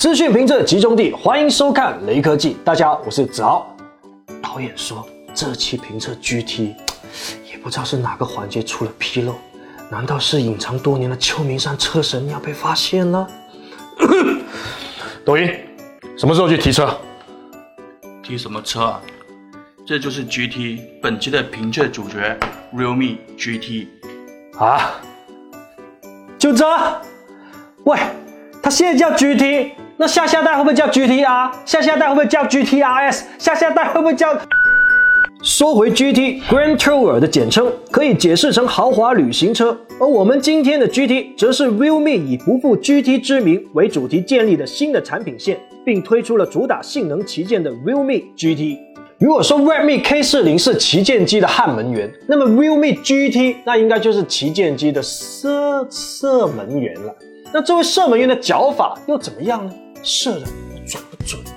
资讯评测集中地，欢迎收看雷科技。大家好，我是子豪。导演说这期评测 GT，也不知道是哪个环节出了纰漏，难道是隐藏多年的秋名山车神要被发现了？抖音什么时候去提车？提什么车啊？这就是 GT 本期的评测主角 Realme GT 啊？就这？喂，它现在叫 GT。那下下代会不会叫 GTR？下下代会不会叫 GTRS？下下代会不会叫？说回 GT Grand Tourer 的简称，可以解释成豪华旅行车。而我们今天的 GT，则是 Realme 以不负 GT 之名为主题建立的新的产品线，并推出了主打性能旗舰的 Realme GT。如果说 Redmi K40 是旗舰机的汉门员，那么 Realme GT 那应该就是旗舰机的射射门员了。那这位射门员的脚法又怎么样呢？射的准不准呢？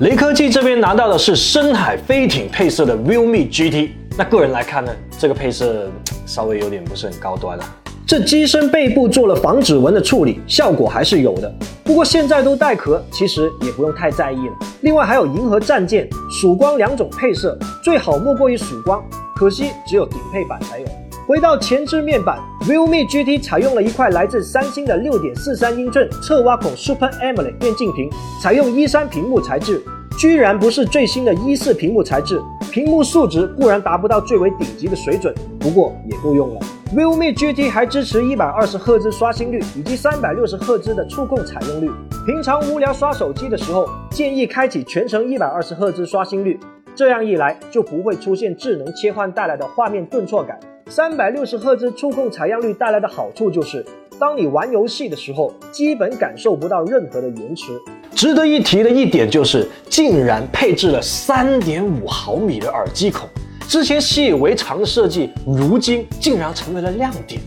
雷科技这边拿到的是深海飞艇配色的 Realme GT，那个人来看呢，这个配色稍微有点不是很高端啊。这机身背部做了防指纹的处理，效果还是有的。不过现在都带壳，其实也不用太在意了。另外还有银河战舰、曙光两种配色，最好莫过于曙光，可惜只有顶配版才有。回到前置面板，Realme GT 采用了一块来自三星的六点四三英寸侧挖孔 Super AMOLED 电竞屏，采用一三屏幕材质，居然不是最新的一四屏幕材质。屏幕素质固然达不到最为顶级的水准，不过也够用了。Realme GT 还支持一百二十赫兹刷新率以及三百六十赫兹的触控采用率。平常无聊刷手机的时候，建议开启全程一百二十赫兹刷新率，这样一来就不会出现智能切换带来的画面顿挫感。三百六十赫兹触控采样率带来的好处就是，当你玩游戏的时候，基本感受不到任何的延迟。值得一提的一点就是，竟然配置了三点五毫米的耳机孔。之前习以为常的设计，如今竟然成为了亮点。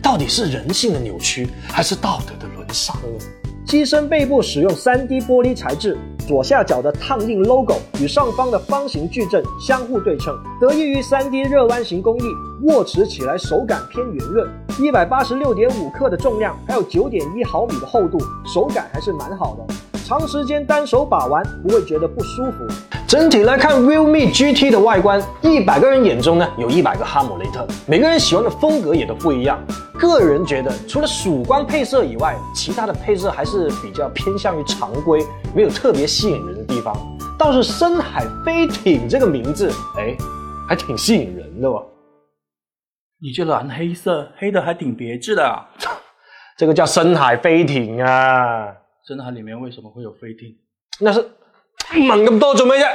到底是人性的扭曲，还是道德的沦丧呢？机身背部使用 3D 玻璃材质。左下角的烫印 logo 与上方的方形矩阵相互对称，得益于 3D 热弯型工艺，握持起来手感偏圆润。一百八十六点五克的重量，还有九点一毫米的厚度，手感还是蛮好的。长时间单手把玩不会觉得不舒服。整体来看，Realme GT 的外观，一百个人眼中呢有一百个哈姆雷特，每个人喜欢的风格也都不一样。个人觉得，除了曙光配色以外，其他的配色还是比较偏向于常规，没有特别吸引人的地方。倒是深海飞艇这个名字，哎，还挺吸引人的哦。你这蓝黑色，黑的还挺别致的。这个叫深海飞艇啊。深海里面为什么会有飞艇？那是猛咁多做咩啫？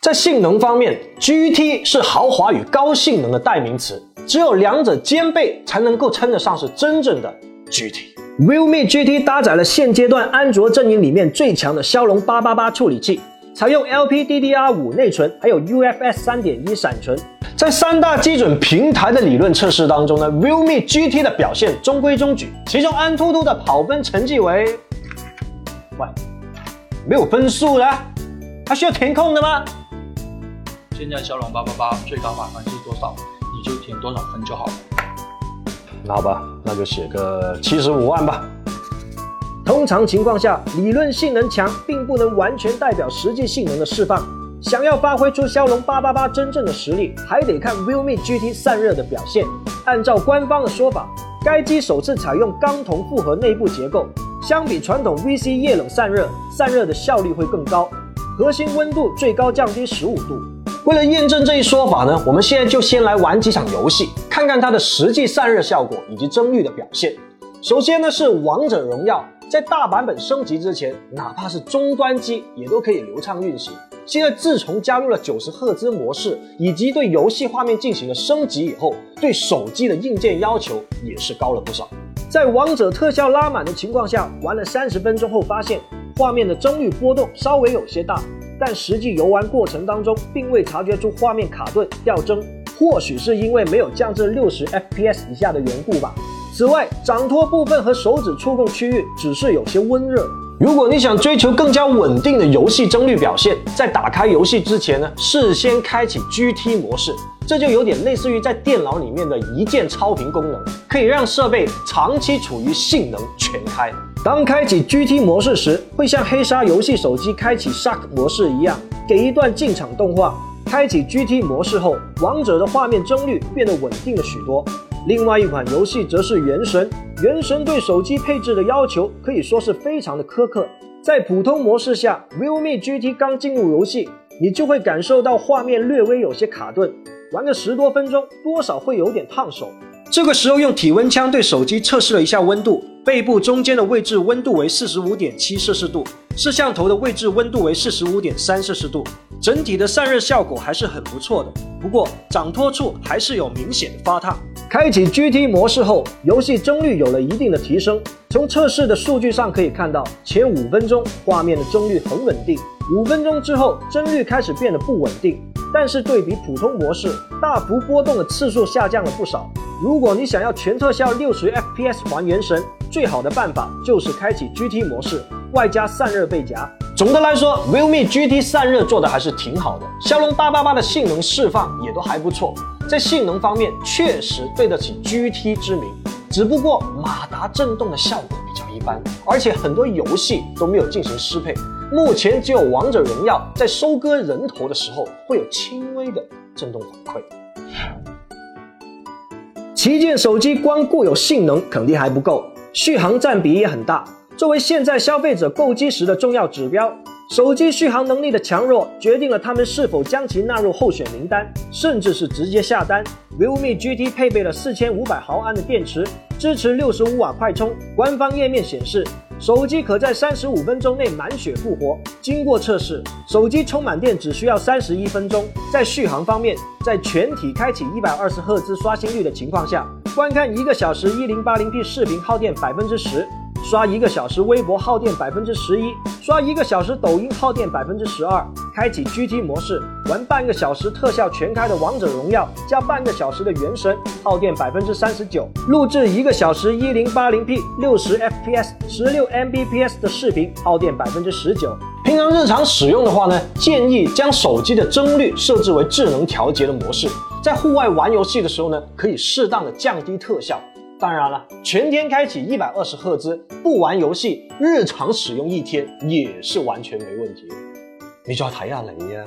在性能方面，GT 是豪华与高性能的代名词，只有两者兼备，才能够称得上是真正的 GT。Realme GT 搭载了现阶段安卓阵营里面最强的骁龙八八八处理器，采用 LPDDR5 内存，还有 UFS 三点一闪存。在三大基准平台的理论测试当中呢，Realme GT 的表现中规中矩，其中安兔兔的跑分成绩为，喂，没有分数的，还需要填空的吗？现在骁龙八八八最高满分是多少？你就填多少分就好了。那好吧，那就写个七十五万吧。通常情况下，理论性能强并不能完全代表实际性能的释放。想要发挥出骁龙八八八真正的实力，还得看 Realme GT 散热的表现。按照官方的说法，该机首次采用钢铜复合内部结构，相比传统 VC 液冷散热，散热的效率会更高，核心温度最高降低十五度。为了验证这一说法呢，我们现在就先来玩几场游戏，看看它的实际散热效果以及帧率的表现。首先呢是王者荣耀，在大版本升级之前，哪怕是终端机也都可以流畅运行。现在自从加入了九十赫兹模式，以及对游戏画面进行了升级以后，对手机的硬件要求也是高了不少。在王者特效拉满的情况下，玩了三十分钟后，发现画面的帧率波动稍微有些大。但实际游玩过程当中，并未察觉出画面卡顿掉帧，或许是因为没有降至六十 FPS 以下的缘故吧。此外，掌托部分和手指触控区域只是有些温热。如果你想追求更加稳定的游戏帧率表现，在打开游戏之前呢，事先开启 GT 模式，这就有点类似于在电脑里面的一键超频功能，可以让设备长期处于性能全开。当开启 GT 模式时，会像黑鲨游戏手机开启 Shark 模式一样，给一段进场动画。开启 GT 模式后，王者的画面帧率变得稳定了许多。另外一款游戏则是《原神》，《原神》对手机配置的要求可以说是非常的苛刻。在普通模式下，Realme GT 刚进入游戏，你就会感受到画面略微有些卡顿，玩个十多分钟，多少会有点烫手。这个时候用体温枪对手机测试了一下温度，背部中间的位置温度为四十五点七摄氏度，摄像头的位置温度为四十五点三摄氏度。整体的散热效果还是很不错的，不过掌托处还是有明显的发烫。开启 GT 模式后，游戏帧率有了一定的提升。从测试的数据上可以看到，前五分钟画面的帧率很稳定，五分钟之后帧率开始变得不稳定。但是对比普通模式，大幅波动的次数下降了不少。如果你想要全特效六十 FPS 还原神，最好的办法就是开启 GT 模式，外加散热背夹。总的来说，Realme GT 散热做的还是挺好的，骁龙八八八的性能释放也都还不错，在性能方面确实对得起 GT 之名。只不过马达震动的效果比较一般，而且很多游戏都没有进行适配，目前只有王者荣耀在收割人头的时候会有轻微的震动反馈。旗舰手机光固有性能肯定还不够，续航占比也很大。作为现在消费者购机时的重要指标，手机续航能力的强弱决定了他们是否将其纳入候选名单，甚至是直接下单。Realme GT 配备了四千五百毫安的电池，支持六十五瓦快充。官方页面显示，手机可在三十五分钟内满血复活。经过测试，手机充满电只需要三十一分钟。在续航方面，在全体开启一百二十赫兹刷新率的情况下，观看一个小时一零八零 P 视频耗电百分之十。刷一个小时微博耗电百分之十一，刷一个小时抖音耗电百分之十二。开启 GT 模式，玩半个小时特效全开的王者荣耀，加半个小时的原神，耗电百分之三十九。录制一个小时一零八零 P 六十 FPS 十六 Mbps 的视频，耗电百分之十九。平常日常使用的话呢，建议将手机的帧率设置为智能调节的模式，在户外玩游戏的时候呢，可以适当的降低特效。当然了，全天开启一百二十赫兹，不玩游戏，日常使用一天也是完全没问题。你再睇下你啊，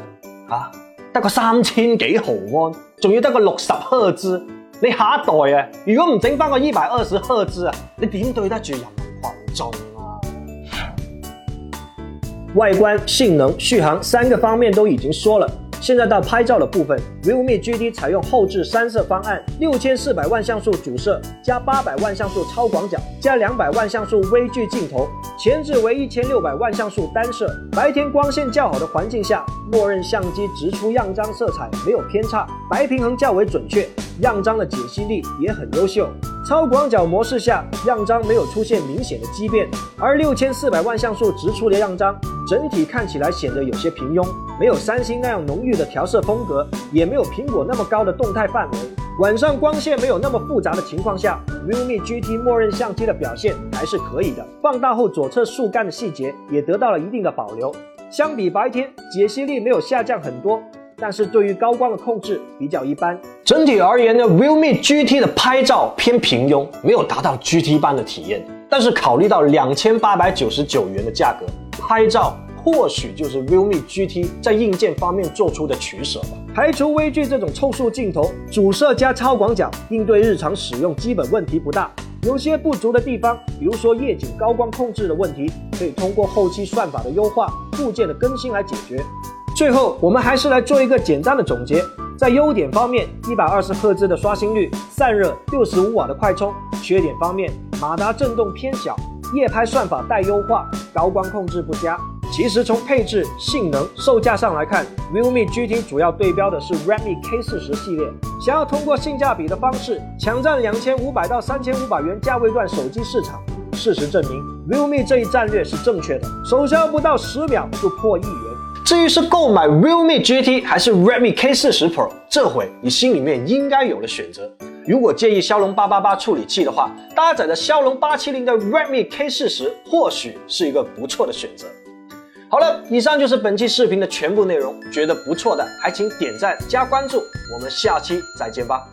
吓得个三千几毫安，仲要得个六十赫兹，你下一代啊，如果唔整翻个一百二十赫兹啊，你点对得住人民群众啊？外观、性能、续航三个方面都已经说了。现在到拍照的部分，Realme GT 采用后置三摄方案，六千四百万像素主摄加八百万像素超广角加两百万像素微距镜头，前置为一千六百万像素单摄。白天光线较好的环境下，默认相机直出样张色彩没有偏差，白平衡较为准确，样张的解析力也很优秀。超广角模式下，样张没有出现明显的畸变，而六千四百万像素直出的样张，整体看起来显得有些平庸，没有三星那样浓郁的调色风格，也没有苹果那么高的动态范围。晚上光线没有那么复杂的情况下，Realme GT 默认相机的表现还是可以的，放大后左侧树干的细节也得到了一定的保留。相比白天，解析力没有下降很多。但是对于高光的控制比较一般。整体而言呢，Realme GT 的拍照偏平庸，没有达到 GT 般的体验。但是考虑到两千八百九十九元的价格，拍照或许就是 Realme GT 在硬件方面做出的取舍吧。排除微距这种凑数镜头，主摄加超广角，应对日常使用基本问题不大。有些不足的地方，比如说夜景高光控制的问题，可以通过后期算法的优化、部件的更新来解决。最后，我们还是来做一个简单的总结。在优点方面，一百二十赫兹的刷新率，散热，六十五瓦的快充；缺点方面，马达震动偏小，夜拍算法待优化，高光控制不佳。其实从配置、性能、售价上来看，Realme GT 主要对标的是 Redmi K 四十系列。想要通过性价比的方式抢占两千五百到三千五百元价位段手机市场，事实证明，Realme 这一战略是正确的，首销不到十秒就破亿元。至于是购买 Realme GT 还是 Redmi K40 Pro，这回你心里面应该有了选择。如果介意骁龙八八八处理器的话，搭载着骁龙八七零的 Redmi K40 或许是一个不错的选择。好了，以上就是本期视频的全部内容。觉得不错的，还请点赞加关注。我们下期再见吧。